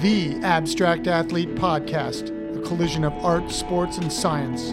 the Abstract Athlete Podcast, a collision of art, sports, and science.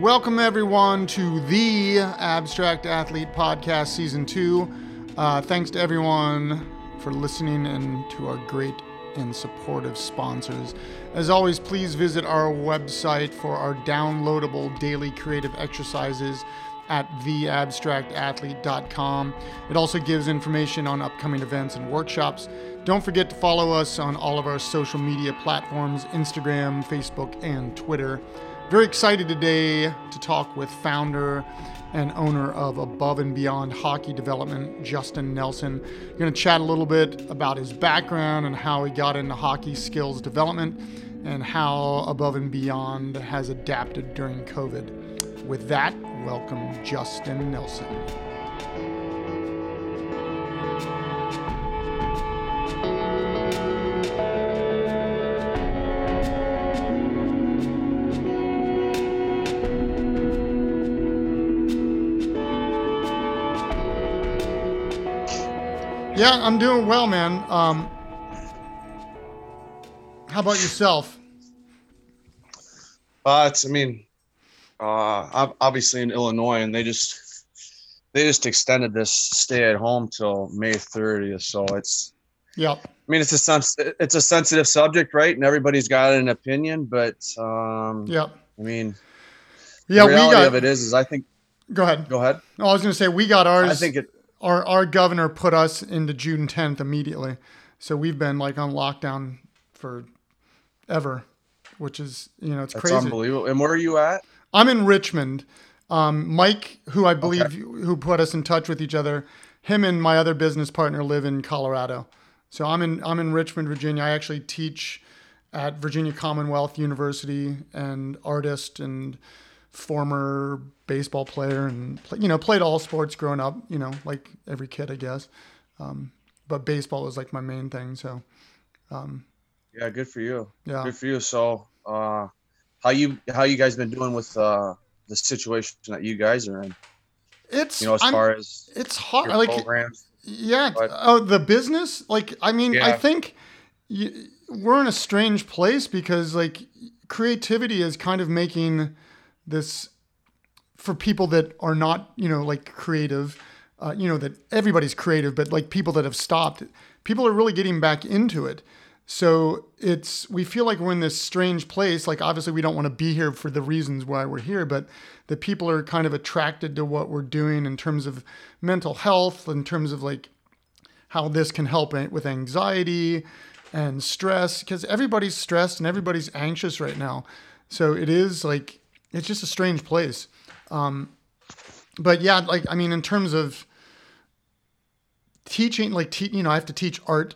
Welcome, everyone, to the Abstract Athlete Podcast Season 2. Uh, thanks to everyone for listening and to our great and supportive sponsors. As always, please visit our website for our downloadable daily creative exercises at theabstractathlete.com. It also gives information on upcoming events and workshops. Don't forget to follow us on all of our social media platforms Instagram, Facebook, and Twitter. Very excited today to talk with founder and owner of Above and Beyond Hockey Development, Justin Nelson. We're going to chat a little bit about his background and how he got into hockey skills development and how Above and Beyond has adapted during COVID. With that, welcome Justin Nelson. Yeah, I'm doing well, man. Um, how about yourself? Uh, it's, I mean, uh, I'm obviously in Illinois, and they just they just extended this stay at home till May 30th. So it's, yeah. I mean, it's a sens- it's a sensitive subject, right? And everybody's got an opinion, but um, yeah. I mean, yeah. The reality we got, of it is, is I think. Go ahead. Go ahead. No, I was going to say we got ours. I think it our our governor put us into June 10th immediately. So we've been like on lockdown for ever, which is you know it's That's crazy. unbelievable. And where are you at? I'm in Richmond. Um, Mike, who I believe Okay. who put us in touch with each other, him and my other business partner live in Colorado. So I'm in I'm in Richmond, Virginia. I actually teach at Virginia Commonwealth University and artist and former baseball player and you know played all sports growing up you know like every kid i guess um, but baseball was like my main thing so um, Yeah, good for you. yeah Good for you. So, uh, how you how you guys been doing with uh, the situation that you guys are in? it's You know, as I'm- far as it's hard like programs. Yeah. But- oh, the business. Like, I mean, I think y we're in a strange place because like creativity is kind of making this for people that are not, you know, like creative. Uh, you know that everybody's creative, but like people that have stopped, people are really getting back into it. So it's we feel like we're in this strange place. Like obviously we don't want to be here for the reasons why we're here, but the people are kind of attracted to what we're doing in terms of mental health, in terms of like how this can help with anxiety and stress, because everybody's stressed and everybody's anxious right now. So it is like it's just a strange place. Um, but yeah, like I mean, in terms of teaching, like te- you know, I have to teach art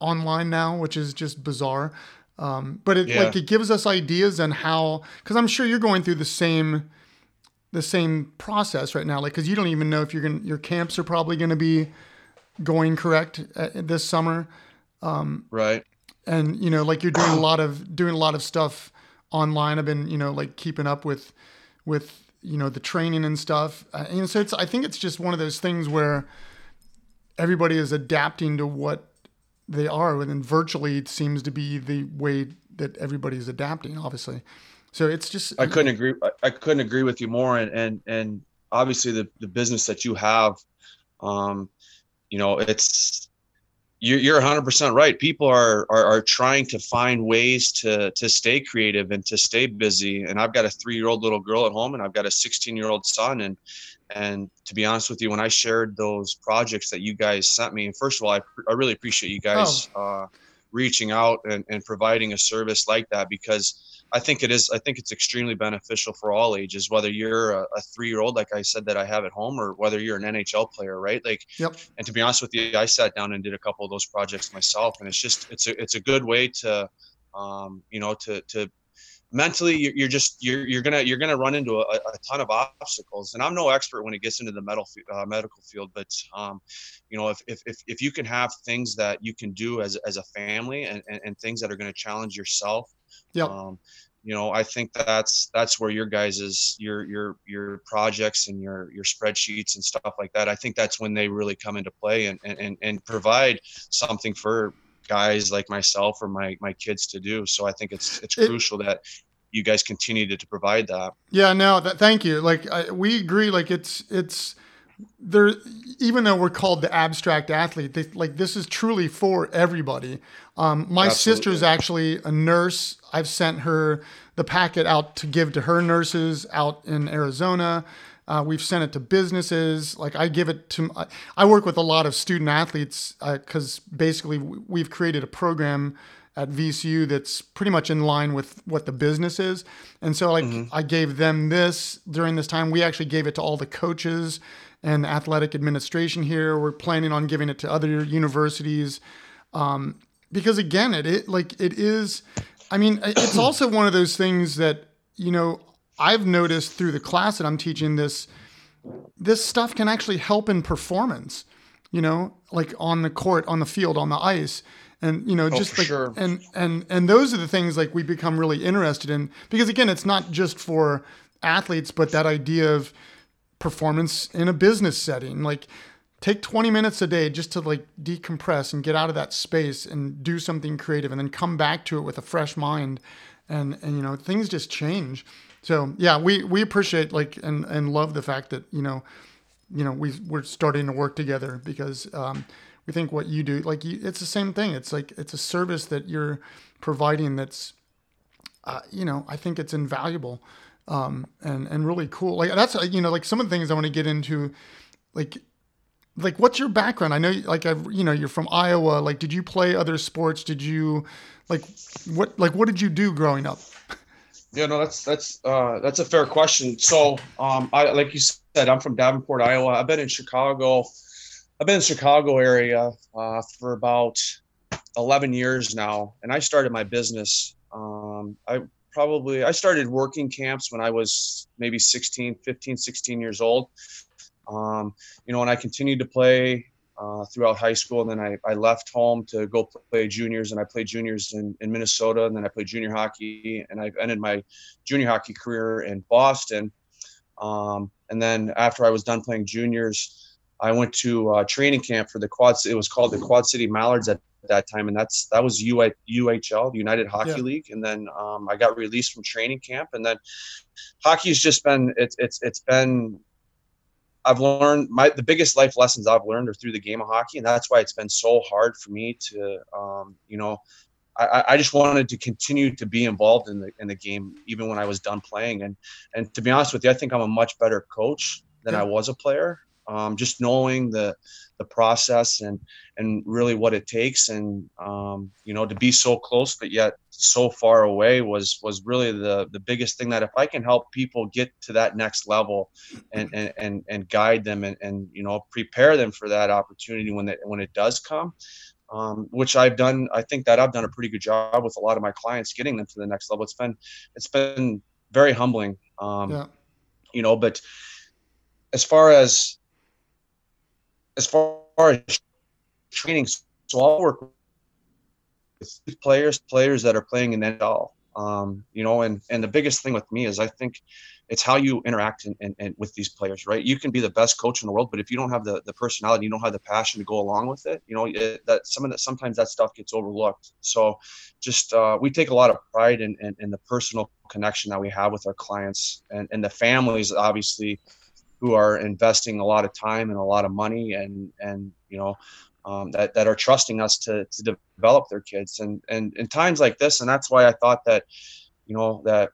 online now, which is just bizarre. Um, but it Yeah. like it gives us ideas on how, because I'm sure you're going through the same the same process right now, like because you don't even know if you're gonna your camps are probably going to be going correct uh, this summer Right. and you know like you're doing a lot of doing a lot of stuff online i've been you know like keeping up with with you know the training and stuff uh, and so it's i think it's just one of those things where everybody is adapting to what they are and then virtually it seems to be the way that everybody's adapting obviously so it's just I couldn't agree. I, couldn't agree with you more. And and and obviously the the business that you have, um, you know, it's you're you're 100 percent right. People are, are are trying to find ways to to stay creative and to stay busy. And I've got a three year old little girl at home, and I've got a 16 year old son. And and to be honest with you, when I shared those projects that you guys sent me, first of all, I, I really appreciate you guys uh, reaching out and, and providing a service like that because I think it is. I think it's extremely beneficial for all ages, whether you're a, a three-year-old, like I said that I have at home, or whether you're an NHL player, right? Like, Yep. and to be honest with you, I sat down and did a couple of those projects myself, and it's just it's a it's a good way to, um, you know, to to mentally you're, you're just you're, you're gonna you're gonna run into a, a, ton of obstacles. And i'm no expert when it gets into the medical uh, medical field but um, you know if, if, if if you can have things that you can do as, as a family and, and, and things that are going to challenge yourself yeah um, you know i think that's that's where your guys's your your your projects and your your spreadsheets and stuff like that i think that's when they really come into play and and and provide something for guys like myself or my my kids to do. So I think it's it's it, crucial that you guys continue to, to provide that. Yeah, no, that, thank you. Like I, we agree. Like it's it's there. Even though we're called the abstract athlete, they, like this is truly for everybody. Um, my Absolutely. sister is actually a nurse. I've sent her the packet out to give to her nurses out in Arizona. Uh, we've sent it to businesses. Like I give it to, I work with a lot of student athletes because uh, basically we've created a program at VCU that's pretty much in line with what the business is. And so like mm-hmm. I gave them this during this time. We actually gave it to all the coaches and the athletic administration here. We're planning on giving it to other universities. Um, because again, it, it like it is, I mean, it's also one of those things that, you know, I've noticed through the class that I'm teaching this this stuff can actually help in performance, you know, like on the court, on the field, on the ice. And you know, oh, just like sure. and and and those are the things like we become really interested in because again, it's not just for athletes, but that idea of performance in a business setting. Like take 20 minutes a day just to like decompress and get out of that space and do something creative and then come back to it with a fresh mind and and you know things just change so yeah, we we appreciate like and and love the fact that you know, you know we we're starting to work together because um, we think what you do like you, it's the same thing. It's like it's a service that you're providing that's, uh, you know, I think it's invaluable. Um, and and really cool. Like that's you know like some of the things I want to get into, like like what's your background? I know like I you know you're from Iowa. Like did you play other sports? Did you like what like what did you do growing up? Yeah, no, that's that's uh, that's a fair question. So, um, I like you said, I'm from Davenport, Iowa. I've been in Chicago. I've been in Chicago area uh, for about 11 years now, and I started my business. Um, I probably I started working camps when I was maybe 16, 15, 16 years old. Um, you know, and I continued to play uh, throughout high school. And then I, I left home to go play juniors, and I played juniors in, in Minnesota. And then I played junior hockey, and I ended my junior hockey career in Boston. Um, and then after I was done playing juniors, I went to uh, training camp for the Quad. It was called the Quad City Mallards at that time, and that's that was UHL, the United Hockey yeah. League. And then um, I got released from training camp, and then hockey's just been it's it's it's been I've learned my the biggest life lessons I've learned are through the game of hockey, and that's why it's been so hard for me to, um, you know, I, I just wanted to continue to be involved in the in the game even when I was done playing. And and to be honest with you, I think I'm a much better coach than I was a player. Um, just knowing the the process and and really what it takes and um, you know to be so close but yet so far away was was really the the biggest thing that if I can help people get to that next level and and and, and guide them and, and you know prepare them for that opportunity when it when it does come um, which I've done I think that I've done a pretty good job with a lot of my clients getting them to the next level it's been it's been very humbling um, yeah. you know but as far as as far as training, so I'll work with players, players that are playing in NHL. Um, you know, and and the biggest thing with me is I think it's how you interact in, in, in, with these players, right? You can be the best coach in the world, but if you don't have the, the personality, you don't have the passion to go along with it, you know, it, that some of that sometimes that stuff gets overlooked. So, just uh, we take a lot of pride in, in, in the personal connection that we have with our clients and, and the families, obviously, who are investing a lot of time and a lot of money and and you know um, that that are trusting us to to develop their kids. And and in times like this and that's why I thought that you know that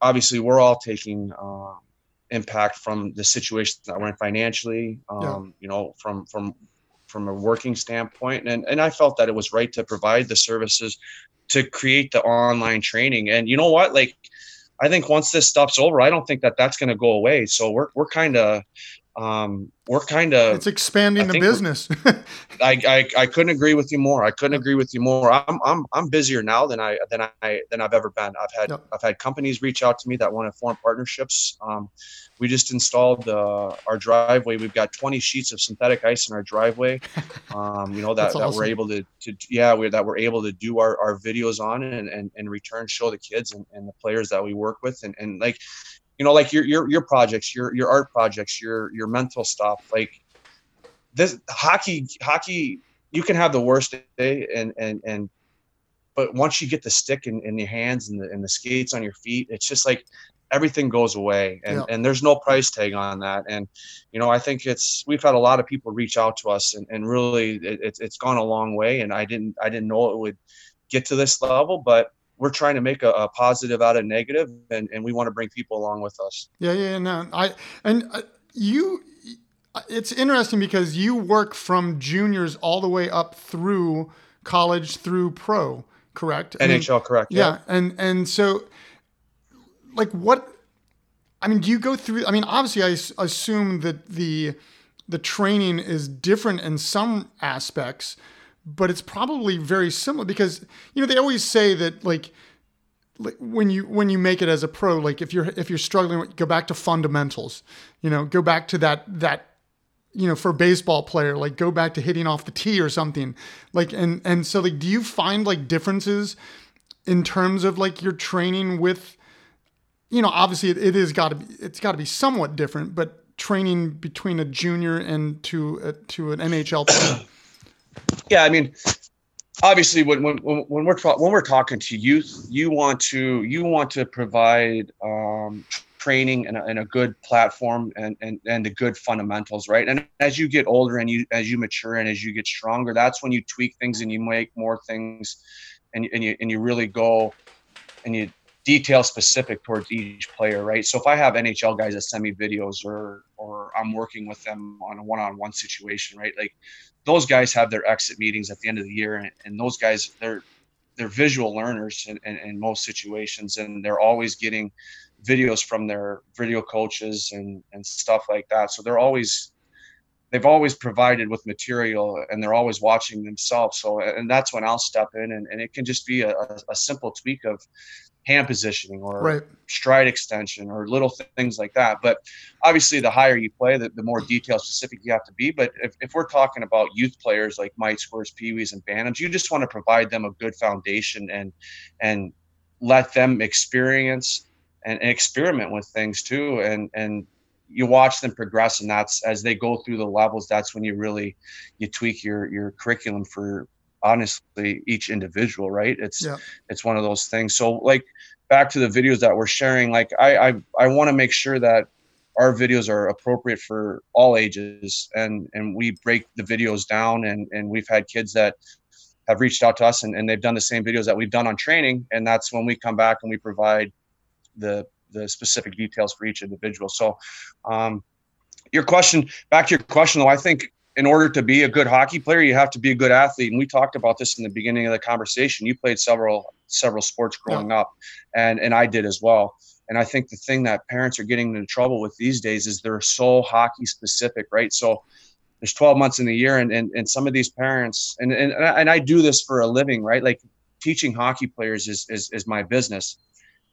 obviously we're all taking uh, impact from the situation that we're in financially um, yeah. you know from from from a working standpoint. And and I felt that it was right to provide the services to create the online training. And you know what? Like I think once this stuff's over, I don't think that that's going to go away. So we're we're kind of um, we're kind of it's expanding the business. I, I I couldn't agree with you more. I couldn't agree with you more. I'm I'm I'm busier now than I than I than I've ever been. I've had yep. I've had companies reach out to me that want to form partnerships. Um, we just installed uh, our driveway. We've got 20 sheets of synthetic ice in our driveway. Um, you know that, awesome. that we're able to, to yeah we that we're able to do our, our videos on and, and and return show the kids and, and the players that we work with and, and like you know like your your your projects your your art projects your your mental stuff like this hockey hockey you can have the worst day and and and but once you get the stick in, in your hands and the, and the skates on your feet it's just like everything goes away and, yeah. and there's no price tag on that and you know i think it's we've had a lot of people reach out to us and, and really it, it's gone a long way and i didn't i didn't know it would get to this level but we're trying to make a, a positive out of negative and, and we want to bring people along with us yeah yeah no i and uh, you it's interesting because you work from juniors all the way up through college through pro correct nhl correct yeah. yeah and and so like what i mean do you go through i mean obviously i assume that the the training is different in some aspects but it's probably very similar because you know they always say that like, when you when you make it as a pro like if you're if you're struggling go back to fundamentals you know go back to that that you know for a baseball player like go back to hitting off the tee or something. Like and and so like do you find like differences in terms of like your training with you know obviously it, it is got to be it's got to be somewhat different but training between a junior and to a, to an NHL player yeah, I mean, obviously, when when when we're when we're talking to youth, you want to you want to provide um, training and a, and a good platform and, and and the good fundamentals, right? And as you get older and you as you mature and as you get stronger, that's when you tweak things and you make more things, and and you and you really go and you detail specific towards each player, right? So if I have NHL guys that send me videos or or I'm working with them on a one-on-one situation, right? Like those guys have their exit meetings at the end of the year, and, and those guys they're they're visual learners in, in, in, most situations, and they're always getting videos from their video coaches and and stuff like that. So they're always they've always provided with material and they're always watching themselves so and that's when i'll step in and, and it can just be a, a simple tweak of hand positioning or right. stride extension or little things like that. But obviously, the higher you play, the, the more detail specific you have to be. But if, if we're talking about youth players like Mites Squirts, Peewees, and Bantams, you just want to provide them a good foundation and and let them experience and, and experiment with things too. And and you watch them progress and that's as they go through the levels that's when you really you tweak your your curriculum for honestly each individual right? It's yeah. it's one of those things. So like back to the videos that we're sharing like i i, I want to make sure that our videos are appropriate for all ages and and we break the videos down and and we've had kids that have reached out to us and, and they've done the same videos that we've done on training and that's when we come back and we provide the the specific details for each individual. So um your question back to your question though i think in order to be a good hockey player, you have to be a good athlete. And we talked about this in the beginning of the conversation. You played several several sports growing yeah. up, and and I did as well. And I think the thing that parents are getting into trouble with these days is they're so hockey specific, right? So there's 12 months in the year, and and, and some of these parents, and, and and I do this for a living, right? Like teaching hockey players is is, is my business,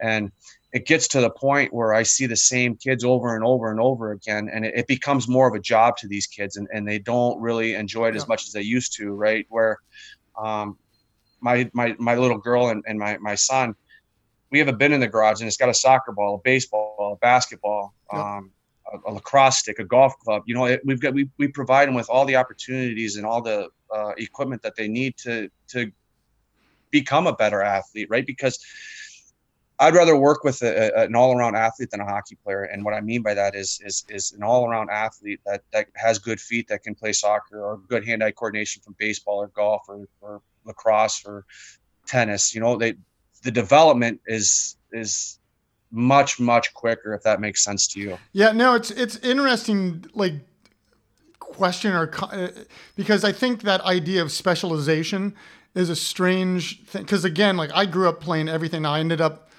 and it gets to the point where I see the same kids over and over and over again, and it, it becomes more of a job to these kids, and, and they don't really enjoy it as much as they used to, right? Where um, my my my little girl and, and my my son, we have a bin in the garage, and it's got a soccer ball, a baseball, a basketball, um, a, a, lacrosse stick, a golf club. You know, it, we've got we, we provide them with all the opportunities and all the uh, equipment that they need to to become a better athlete, right? Because I'd rather work with a, a, an all-around athlete than a hockey player. And what I mean by that is is is an all-around athlete that that has good feet that can play soccer or good hand-eye coordination from baseball or golf or, or lacrosse or tennis. You know, they the development is is much much quicker if that makes sense to you. Yeah, no, it's it's interesting like question or uh, because I think that idea of specialization is a strange thing because again like I grew up playing everything I ended up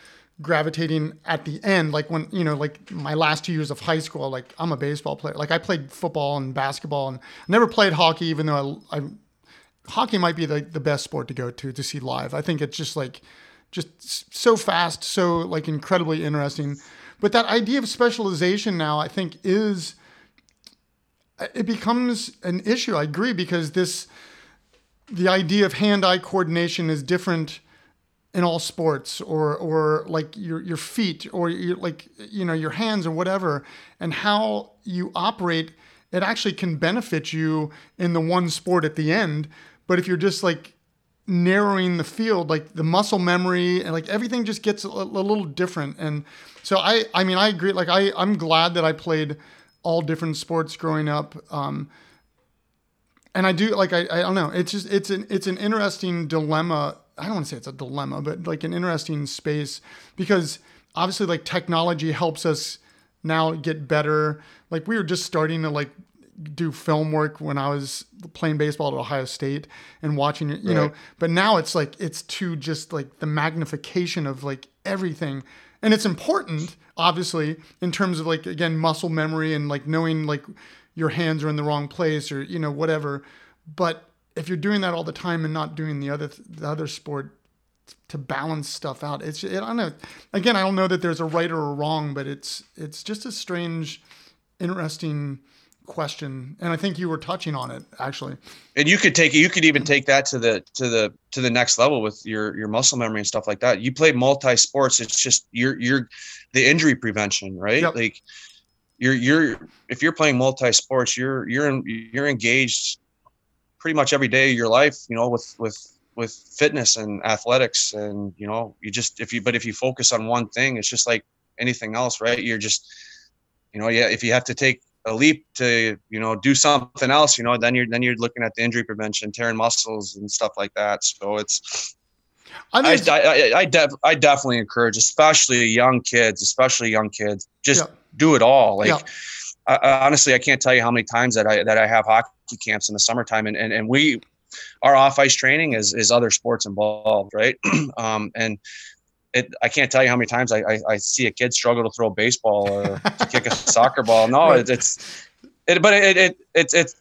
gravitating at the end like when you know like my last two years of high school like i'm a baseball player. Like i played football and basketball and never played hockey even though i, I hockey might be the, the best sport to go to to see live. I think it's just like just so fast so like incredibly interesting. But that idea of specialization now i think is uh, it becomes an issue. I agree because this the idea of hand-eye coordination is different in all sports or or like your your feet or your like you know your hands or whatever and how you operate it actually can benefit you in the one sport at the end. But if you're just like narrowing the field like the muscle memory and like everything just gets a, a little different. And so i i mean i agree like i i'm glad that i played all different sports growing up um and i do like i i don't know it's just it's an it's an interesting dilemma I don't want to say it's a dilemma, but like an interesting space because obviously like technology helps us now get better. Like we were just starting to like do film work when I was playing baseball at Ohio State and watching it, you right. know, but now it's like it's to just like the magnification of like everything. And it's important, obviously, in terms of like again muscle memory and like knowing like your hands are in the wrong place or you know whatever. But if you're doing that all the time and not doing the other the other sport to balance stuff out, it's it, I don't know. Again, I don't know that there's a right or a wrong, but it's it's just a strange, interesting question and i think you were touching on it actually and you could take it you could even take that to the to the to the next level with your your muscle memory and stuff like that you play multi sports it's just you're you're the injury prevention right yep. like you're you're if you're playing multi sports you're you're in, you're engaged pretty much every day of your life, you know, with with with fitness and athletics and you know you just if you but if you focus on one thing it's just like anything else right you're just you know yeah if you have to take a leap to you know do something else you know then you're then you're looking at the injury prevention tearing muscles and stuff like that so it's I, mean, I, I, I, def, I definitely encourage, especially young kids, especially young kids, just yeah. do it all. Like, yeah. I, honestly, I can't tell you how many times that I that I have hockey camps in the summertime, and and, and we our off ice training is is other sports involved, right? um, and it I can't tell you how many times I, I, I see a kid struggle to throw a baseball or to kick a soccer ball. No, right. it, it's it, but it, it it's it's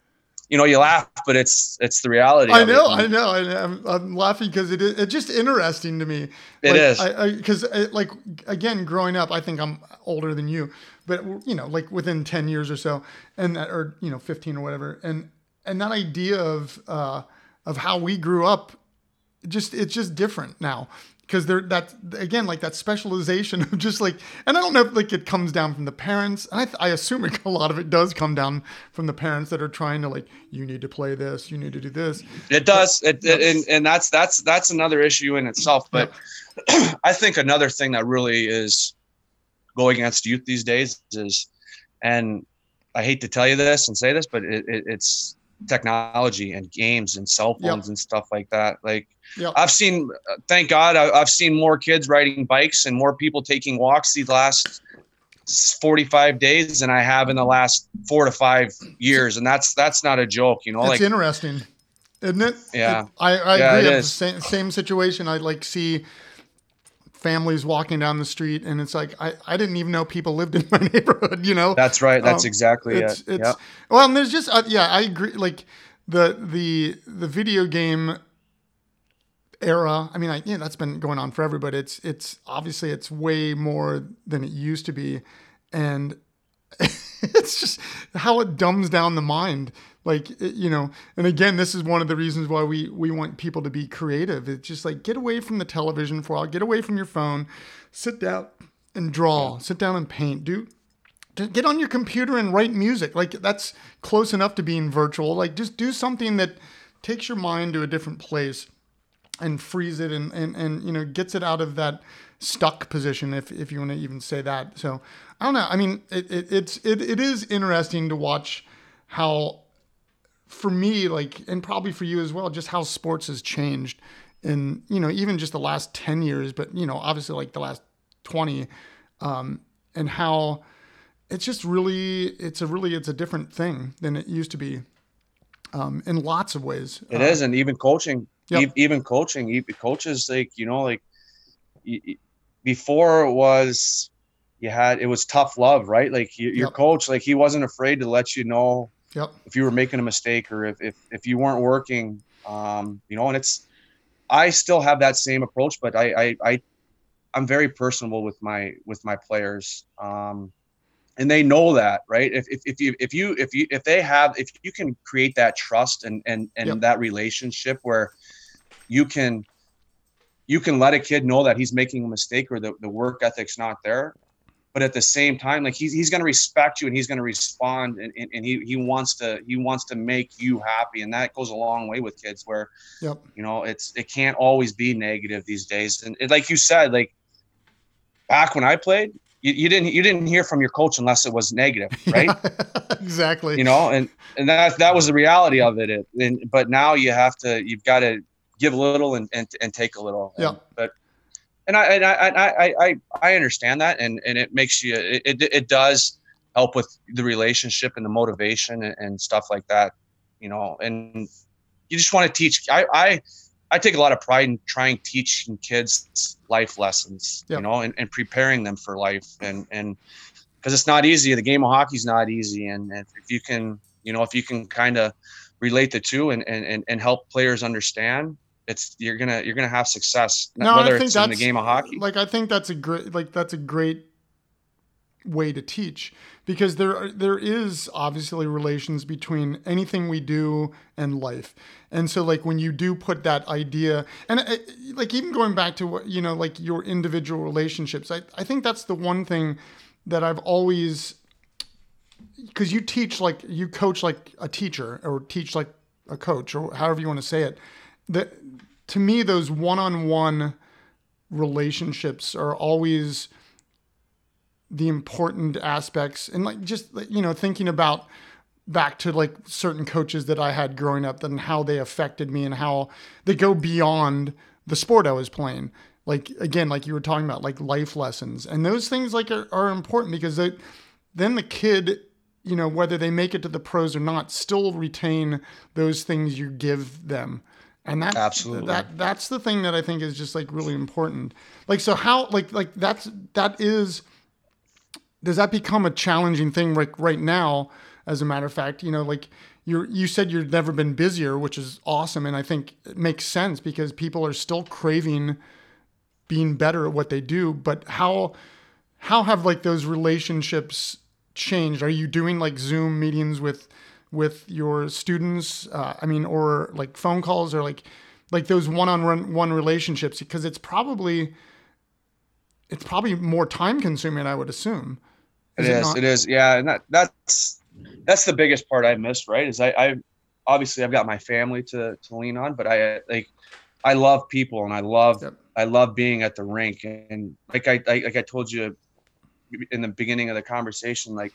you know you laugh, but it's it's the reality. I know, I know, I'm, I'm laughing because it is it's just interesting to me. It like, is because uh, like again, growing up, I think I'm older than you, but you know, like within ten years or so, and that or you know, fifteen or whatever, and and that idea of uh, of how we grew up, just it's just different now because they're that again like that specialization of just like and i don't know if like it comes down from the parents and i, I assume a lot of it does come down from the parents that are trying to like you need to play this you need to do this it does but, it, and, and that's that's that's another issue in itself but yeah. i think another thing that really is going against youth these days is and i hate to tell you this and say this but it, it, it's technology and games and cell phones yep. and stuff like that. Like yep. I've seen, uh, thank God, I, have seen more kids riding bikes and more people taking walks these last 45 days than I have in the last four to five years. And that's, that's not a joke, you know, it's like interesting, isn't it? Yeah. It, I, I yeah, agree. Same, same situation. I like see families walking down the street and it's like I, I didn't even know people lived in my neighborhood you know? That's right. That's um, exactly it's, it. it's, yep. well and there's just uh, yeah i agree like the the the video game era i mean I, yeah that's been going on forever but it's it's obviously it's way more than it used to be and it's just how it dumbs down the mind like eh, you know and again this is one of the reasons why we we want people to be creative. It's just like get away from the television for a while get away from your phone sit down and draw sit down and paint do get on your computer and write music. Like that's close enough to being virtual. Like just do something that takes your mind to a different place and frees it and and, and you know gets it out of that stuck position if, if you want to even say that. So i don't know. I mean it, it it's it, it is interesting to watch how for me, like, and probably for you as well, just how sports has changed in, you know, even just the last 10 years, but, you know, obviously like the last 20, um, and how it's just really, it's a really, it's a different thing than it used to be um, in lots of ways. It is, And even coaching, yep. even coaching, even coaches, like, you know, like, before it was you had it was tough love, right? Like you, your Yep. coach, like he wasn't afraid to let you know Yep. if you were making a mistake or if if, if you weren't working. Um, you know, and it's I still have that same approach, but I I, I I'm very personable with my with my players. Um, and they know that, right? If, if, if you if you if you if they have if you can create that trust and and and Yep. that relationship where you can you can let a kid know that he's making a mistake or the, the work ethic's not there but at the same time like he's, he's going to respect you and he's going to respond and, and, and he, he wants to he wants to make you happy and that goes a long way with kids where Yep. you know it's it can't always be negative these days and it, like you said like back when i played you, you didn't you didn't hear from your coach unless it was negative right exactly. you know and and that that was the reality of it, it and but now you have to you've got to give a little and and, and take a little Yeah. And- but and I, and I I I I I understand that and and it makes you it it, it does help with the relationship and the motivation and, and stuff like that you know and you just want to teach I I I take a lot of pride in trying teaching kids life lessons Yeah. you know and, and preparing them for life and and because it's not easy the game of hockey's not easy and if, if you can you know if you can kind of relate the two and and and help players understand it's you're gonna you're gonna have success No, I whether think it's in the that's- game of hockey like I think that's a great like that's a great way to teach because there there is obviously relations between anything we do and life. And so like when you do put that idea and uh, like even going back to what you know like your individual relationships, I I think that's the one thing that I've always because you teach like you coach like a teacher or teach like a coach or however you want to say it. That to me those one-on-one relationships are always the important aspects. And like just you know thinking about back to like certain coaches that I had growing up and how they affected me and how they go beyond the sport I was playing. Like again like you were talking about like life lessons. And those things like are, are important because they, then the kid you know whether they make it to the pros or not still retain those things you give them and that Absolutely. that that's the thing that I think is just like really important. Like so how like like that's that is does that become a challenging thing like right now as a matter of fact? You know like you you said you've never been busier which is awesome and i think it makes sense because people are still craving being better at what they do but how how have like those relationships changed? Are you doing like zoom meetings with with your students uh, i mean or like phone calls or like like those one-on-one relationships because it's probably it's probably more time consuming i would assume It is. not? It is. Yeah, and that that's that's the biggest part I missed. Right? Is I, I obviously I've got my family to to lean on, but I like I love people and I love Yep. I love being at the rink and like I, I like I told you in the beginning of the conversation, like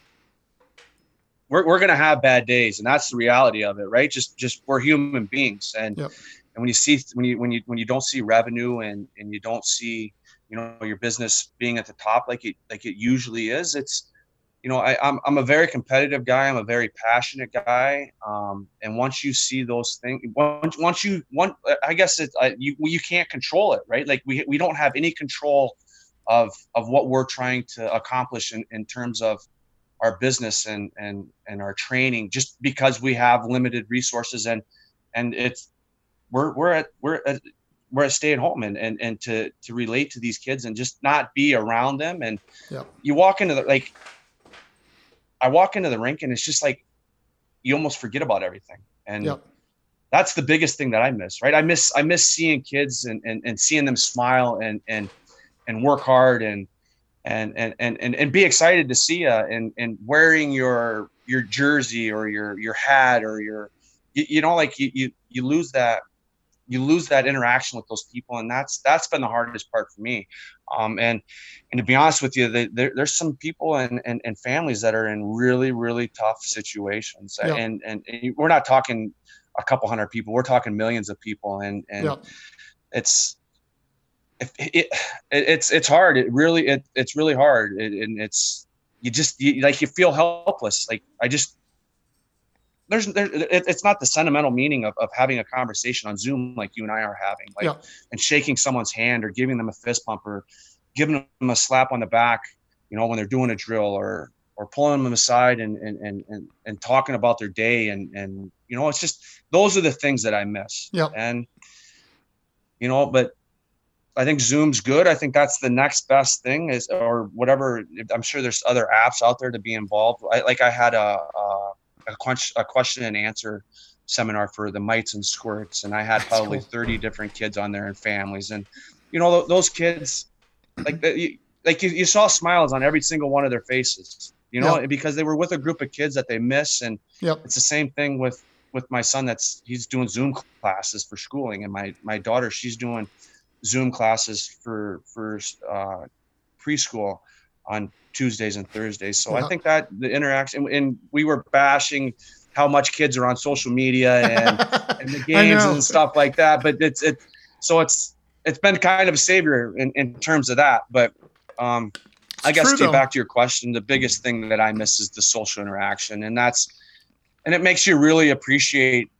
we're we're gonna have bad days, and that's the reality of it, right? Just just we're human beings, and Yep. and when you see when you when you when you don't see revenue and and you don't see you know your business being at the top like it like it usually is, it's you know I, I'm I'm a very competitive guy. I'm a very passionate guy, um, and once you see those things, once once you one I guess it I, you you can't control it, right? Like we we don't have any control of of what we're trying to accomplish in, in terms of our business and and and our training just because we have limited resources and and it's we're we're at we're at we're at stay at home and and and to to relate to these kids and just not be around them and Yeah. you walk into the like I walk into the rink and it's just like you almost forget about everything and Yep. that's the biggest thing that I miss right I miss I miss seeing kids and and, and seeing them smile and and and work hard and and and and and, and be excited to see you and and wearing your your jersey or your your hat or your you, you know like you, you you lose that you lose that interaction with those people. And that's that's been the hardest part for me. Um and and to be honest with you the, there, there's some people and, and and families that are in really really tough situations. Yeah. and, and and we're not talking a couple hundred people. We're talking millions of people. And and it's it, it, it it's it's hard it really it, it's really hard it, and it's you just you, like you feel helpless like i just there's there, it, it's not the sentimental meaning of, of having a conversation on zoom like you and i are having like Yeah. and shaking someone's hand or giving them a fist pump or giving them a slap on the back, you know, when they're doing a drill or or pulling them aside and and and and, and talking about their day and and you know, it's just those are the things that I miss. Yeah. And you know, but I think Zoom's good. I think that's the next best thing is, or whatever. I'm sure there's other apps out there to be involved. I, like I had a, a, a, question, a question and answer seminar for the mites and squirts, and I had probably cool. 30 different kids on there and families. And, you know, those kids, like, like you, you saw smiles on every single one of their faces, you know, yep. because they were with a group of kids that they miss. And yep. it's the same thing with, with my son that's he's doing Zoom classes for schooling. And my, my daughter, she's doing, Zoom classes for for uh, preschool on Tuesdays and Thursdays. So I think that the interaction and we were bashing how much kids are on social media and, and the games and stuff like that. But it's it so it's it's been kind of a savior in, in terms of that. But um, I guess to get back to your question, the biggest thing that I miss is the social interaction, and that's and it makes you really appreciate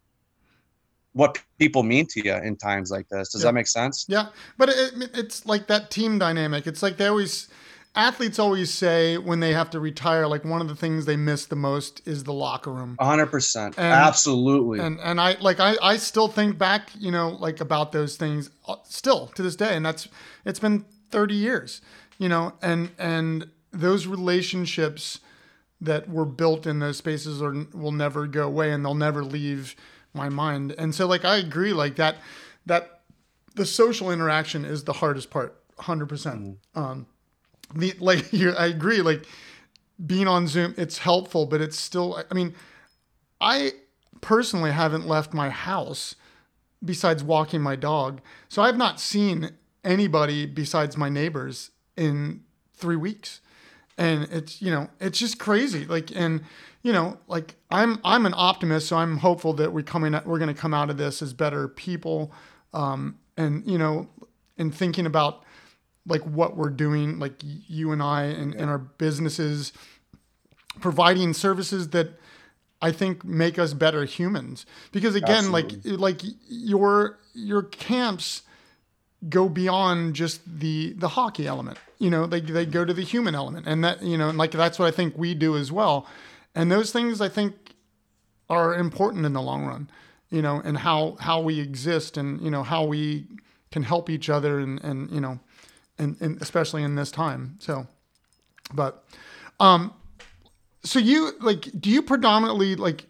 what people mean to you in times like this. Does yeah. that make sense? Yeah, but it, it's like that team dynamic. It's like they always athletes always say when they have to retire, like one of the things they miss the most is the locker room. hundred percent, absolutely. And and I like I I still think back, you know, like about those things uh, still to this day, and that's it's been thirty years, you know, and and those relationships that were built in those spaces are will never go away, and they'll never leave my mind. And so like I agree like that that the social interaction is the hardest part 100%. Mm-hmm. Um the like you I agree like being on Zoom it's helpful but it's still I mean I personally haven't left my house besides walking my dog. So I've not seen anybody besides my neighbors in 3 weeks. And it's you know, it's just crazy like and you know, like I'm I'm an optimist, so I'm hopeful that we coming we're going to come out of this as better people, um, and you know, in thinking about like what we're doing, like you and I and, and our businesses, providing services that I think make us better humans. Because again, Absolutely. like like your your camps go beyond just the the hockey element. You know, they they go to the human element, and that you know, and like that's what I think we do as well and those things I think are important in the long run, you know, and how how we exist and you know how we can help each other and and you know, and, and especially in this time. So, but, um, so you like, do you predominantly like,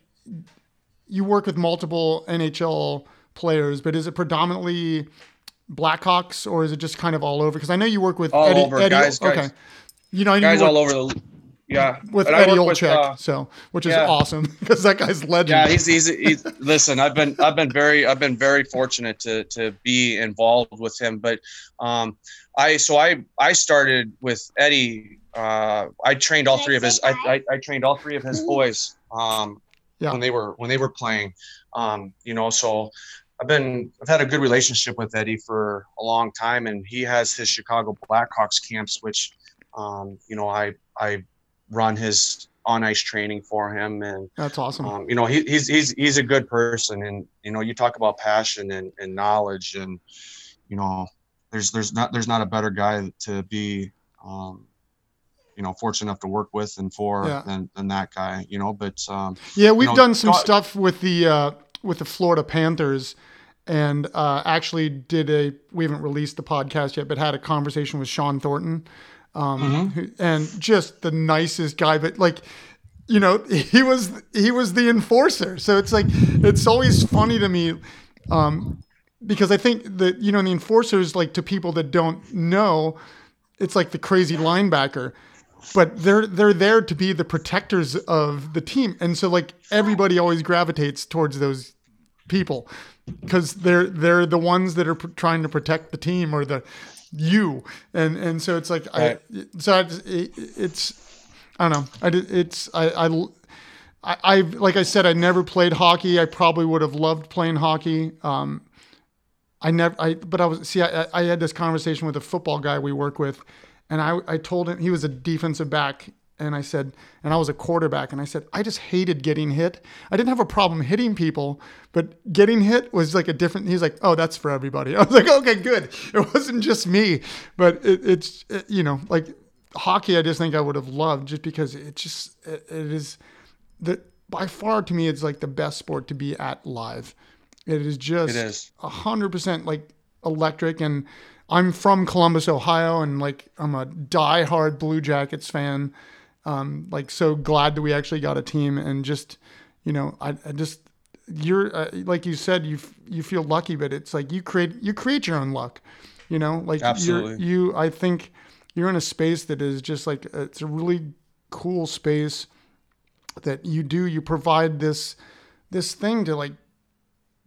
you work with multiple NHL players, but is it predominantly Blackhawks or is it just kind of all over? Because I know you work with all Eddie, over Eddie, guys, okay. Guys. You know, guys all over the yeah, with Eddie Olczyk, uh, so which is yeah. awesome because that guy's legend. Yeah, he's, he's he's listen. I've been I've been very I've been very fortunate to to be involved with him, but um, I so I I started with Eddie. Uh, I trained all three of his I, I, I trained all three of his boys um, yeah. when they were when they were playing. Um, you know, so I've been I've had a good relationship with Eddie for a long time, and he has his Chicago Blackhawks camps, which um, you know I I run his on ice training for him. And that's awesome. um, you know he, he's he's he's a good person. And you know you talk about passion and, and knowledge and you know there's there's not there's not a better guy to be um, you know fortunate enough to work with and for yeah. than, than that guy you know but um, yeah we've you know, done some God, stuff with the uh, with the Florida Panthers and uh, actually did a we haven't released the podcast yet but had a conversation with Shawn Thornton um, mm-hmm. and just the nicest guy. But like, you know, he was he was the enforcer. So it's like it's always funny to me um, because I think that you know the enforcers like to people that don't know, it's like the crazy linebacker. But they're they're there to be the protectors of the team, and so like everybody always gravitates towards those people because they're they're the ones that are pr- trying to protect the team or the you and and so it's like right. I so I, it, it's I don't know I did it's I I. I, like I said, I never played hockey. I probably would have loved playing hockey. Um, I never, I but I was see, I, I had this conversation with a football guy we work with, and I I told him he was a defensive back and I said, and I was a quarterback, and I said, I just hated getting hit. I didn't have a problem hitting people, but getting hit was like a different. He's like, oh, that's for everybody. I was like, okay, good. It wasn't just me, but it, it's it, you know like hockey. I just think I would have loved just because it just it, it is the by far to me it's like the best sport to be at live. It is just a hundred percent like electric and I'm from Columbus, Ohio, and like I'm a die-hard Blue Jackets fan. Um, like so glad that we actually got a team, and just you know, I, I just you're uh, like you said, you you feel lucky, but it's like you create you create your own luck. You know, like Absolutely. you I think you're in a space that is just like it's a really cool space that you do you provide this this thing to like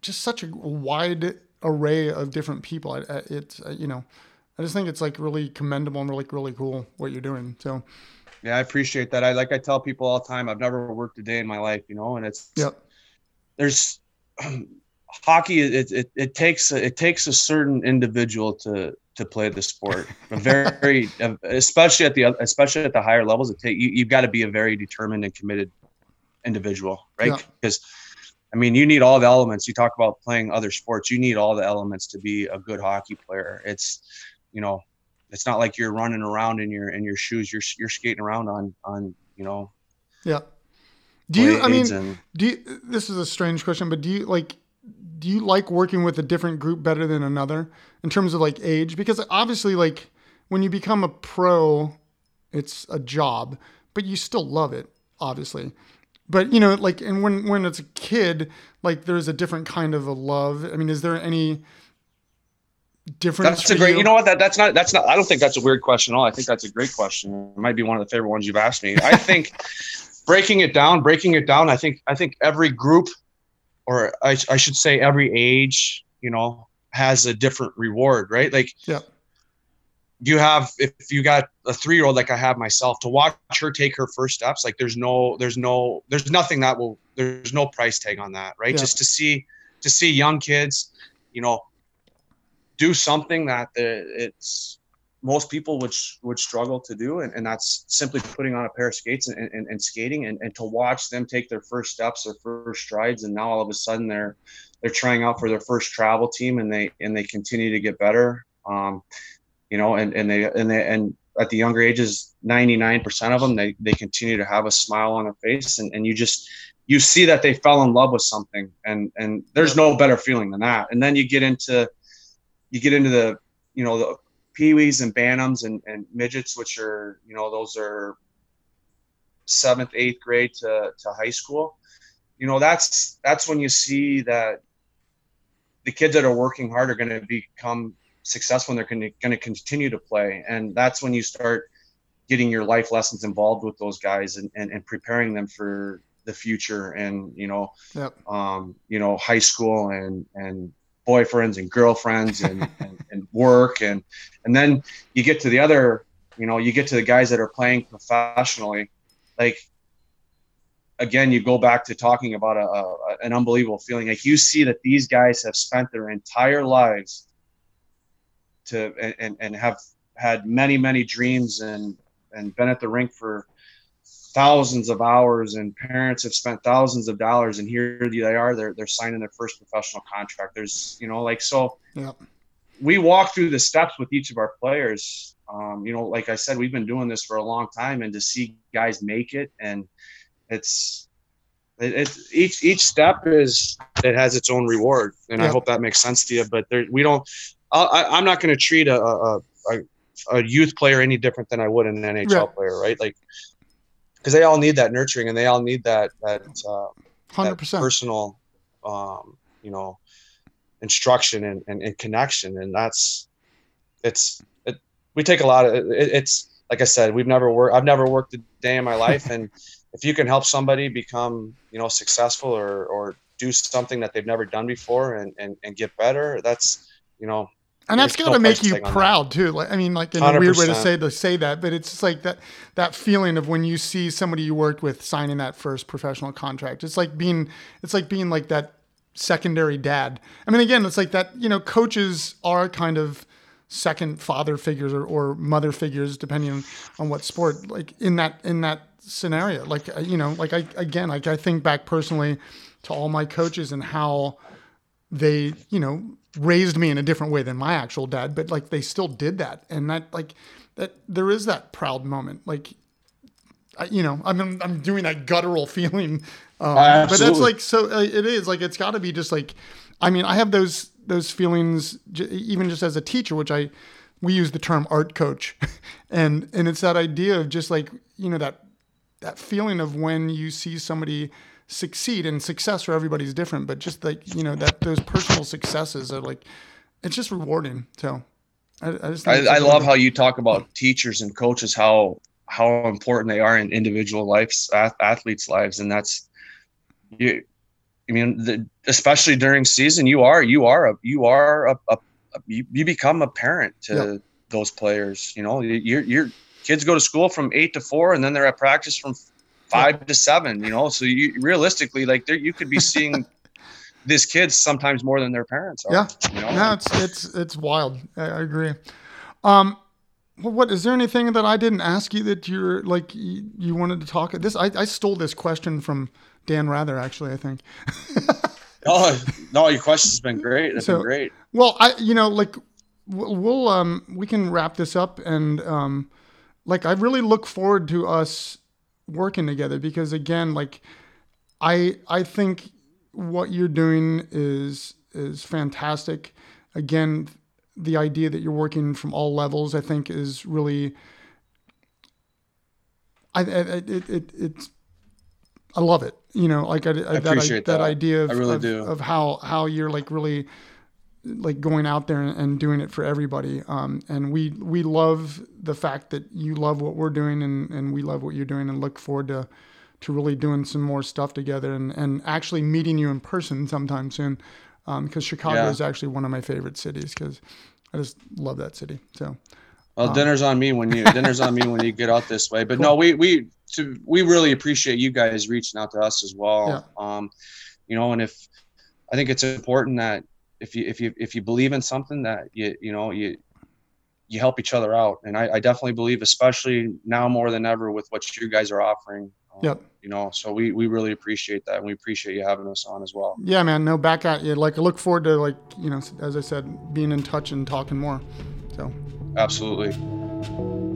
just such a wide array of different people. It's you know, I just think it's like really commendable and really really cool what you're doing. So. Yeah, I appreciate that. I like I tell people all the time. I've never worked a day in my life, you know, and it's yep. There's hockey. It, it it takes it takes a certain individual to to play the sport. A very, especially at the especially at the higher levels, it take you. You've got to be a very determined and committed individual, right? Yeah. Because I mean, you need all the elements. You talk about playing other sports. You need all the elements to be a good hockey player. It's, you know, it's not like you're running around in your in your shoes. You're you're skating around on on you know. Yeah. Do you? I mean, and, do you, this is a strange question, but do you like? Do you like working with a different group better than another in terms of like age? Because obviously, like when you become a pro, it's a job, but you still love it, obviously but you know like and when when it's a kid like there's a different kind of a love i mean is there any difference that's a great you? you know what that, that's not that's not i don't think that's a weird question at all i think that's a great question it might be one of the favorite ones you've asked me i think breaking it down breaking it down i think i think every group or I, I should say every age you know has a different reward right like yeah you have if you got a three year old like I have myself to watch her take her first steps, like there's no there's no there's nothing that will there's no price tag on that, right? Yeah. Just to see to see young kids, you know, do something that the, it's most people would would struggle to do, and, and that's simply putting on a pair of skates and, and, and skating, and, and to watch them take their first steps, their first strides, and now all of a sudden they're they're trying out for their first travel team, and they and they continue to get better. Um, you know, and, and they and they and at the younger ages, 99% of them they, they continue to have a smile on their face and, and you just you see that they fell in love with something and and there's no better feeling than that. And then you get into you get into the you know the peewees and bantams and, and midgets, which are you know those are seventh, eighth grade to, to high school. You know, that's that's when you see that the kids that are working hard are going to become successful and they're going to continue to play. And that's when you start getting your life lessons involved with those guys and, and, and preparing them for the future and, you know, yep. um, you know, high school and, and boyfriends and girlfriends and, and, and work. And, and then you get to the other, you know, you get to the guys that are playing professionally, like, again, you go back to talking about a, a, an unbelievable feeling. Like you see that these guys have spent their entire lives to and, and have had many many dreams and and been at the rink for thousands of hours and parents have spent thousands of dollars and here they are they're, they're signing their first professional contract there's you know like so yeah. we walk through the steps with each of our players um, you know like i said we've been doing this for a long time and to see guys make it and it's it, it each each step is it has its own reward and i hope that makes sense to you but there we don't I, am not going to treat a, a, a, a, youth player any different than I would an NHL player, right? Like, because they all need that nurturing and they all need that that uh, percent personal, um, you know, instruction and, and, and, connection, and that's it's it. We take a lot of it, it's like I said, we've never worked. I've never worked a day in my life, and if you can help somebody become you know successful or or do something that they've never done before and and, and get better, that's you know and that's going to make you proud too. Like, I mean, like in 100%. a weird way to say to say that, but it's just like that that feeling of when you see somebody you worked with signing that first professional contract. It's like being it's like being like that secondary dad. I mean, again, it's like that. You know, coaches are kind of second father figures or, or mother figures, depending on, on what sport. Like in that in that scenario, like uh, you know, like I again, like I think back personally to all my coaches and how they, you know, raised me in a different way than my actual dad, but like they still did that, and that like that there is that proud moment, like. I, you know, I'm I'm doing that guttural feeling, um, but that's like so. Uh, it is like it's got to be just like, I mean, I have those those feelings j- even just as a teacher, which I we use the term art coach, and and it's that idea of just like you know that that feeling of when you see somebody succeed and success for everybody's different but just like you know that those personal successes are like it's just rewarding so i, I just I, I love how you talk about teachers and coaches how how important they are in individual lives athletes lives and that's you i mean the, especially during season you are you are a you are a, a, a you, you become a parent to yep. those players you know your your kids go to school from eight to four and then they're at practice from five to seven, you know. So you realistically, like there, you could be seeing these kids sometimes more than their parents are. Yeah, you know? no, it's it's it's wild. I, agree. Um, well, what is there anything that I didn't ask you that you're like you, you wanted to talk? This I, I stole this question from Dan Rather, actually. I think. oh no, your question's been great. It's so, been great. Well, I you know like we'll um we can wrap this up and um like I really look forward to us working together because again like i i think what you're doing is is fantastic. Again the idea that you're working from all levels i think is really i, I it, it it's i love it you know like I, I appreciate that, that, that idea of, really of, of, how how you're like really like going out there and doing it for everybody. Um, and we we love the fact that you love what we're doing and, and we love what you're doing and look forward to to really doing some more stuff together and, and actually meeting you in person sometime soon. Because um, Chicago yeah. is actually one of my favorite cities because I just love that city. So. Well, um, dinner's on me when you dinner's on me when you get out this way. But cool. no, we we to, we really appreciate you guys reaching out to us as well. Yeah. Um, you know, and if I think it's important that if you if you if you believe in something that you you know you you help each other out. And I, I definitely believe especially now more than ever with what you guys are offering um, yep. you know so we we really appreciate that and we appreciate you having us on as well. Yeah man. No back at you. Like i look forward to like you know as i said being in touch and talking more. So. Absolutely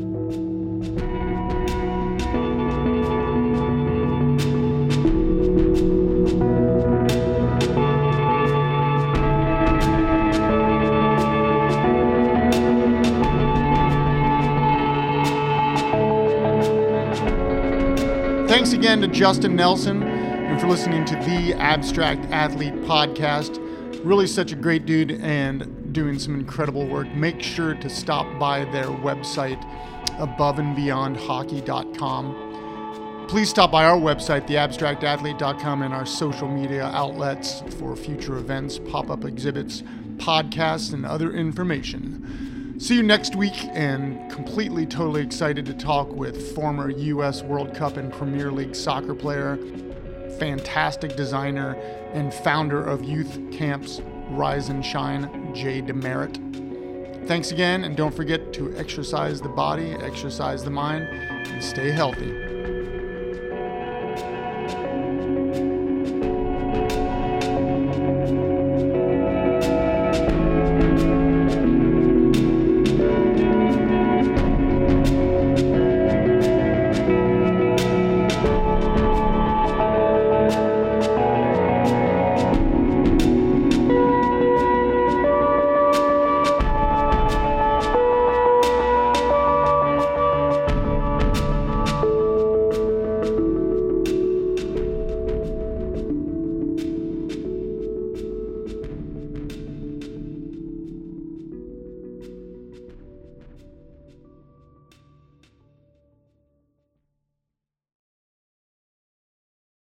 Thanks again to Justin Nelson and for listening to the Abstract Athlete podcast. Really, such a great dude and doing some incredible work. Make sure to stop by their website, aboveandbeyondhockey.com. Please stop by our website, theabstractathlete.com, and our social media outlets for future events, pop up exhibits, podcasts, and other information. See you next week, and completely, totally excited to talk with former U.S. World Cup and Premier League soccer player, fantastic designer, and founder of youth camps Rise and Shine, Jay DeMerit. Thanks again, and don't forget to exercise the body, exercise the mind, and stay healthy.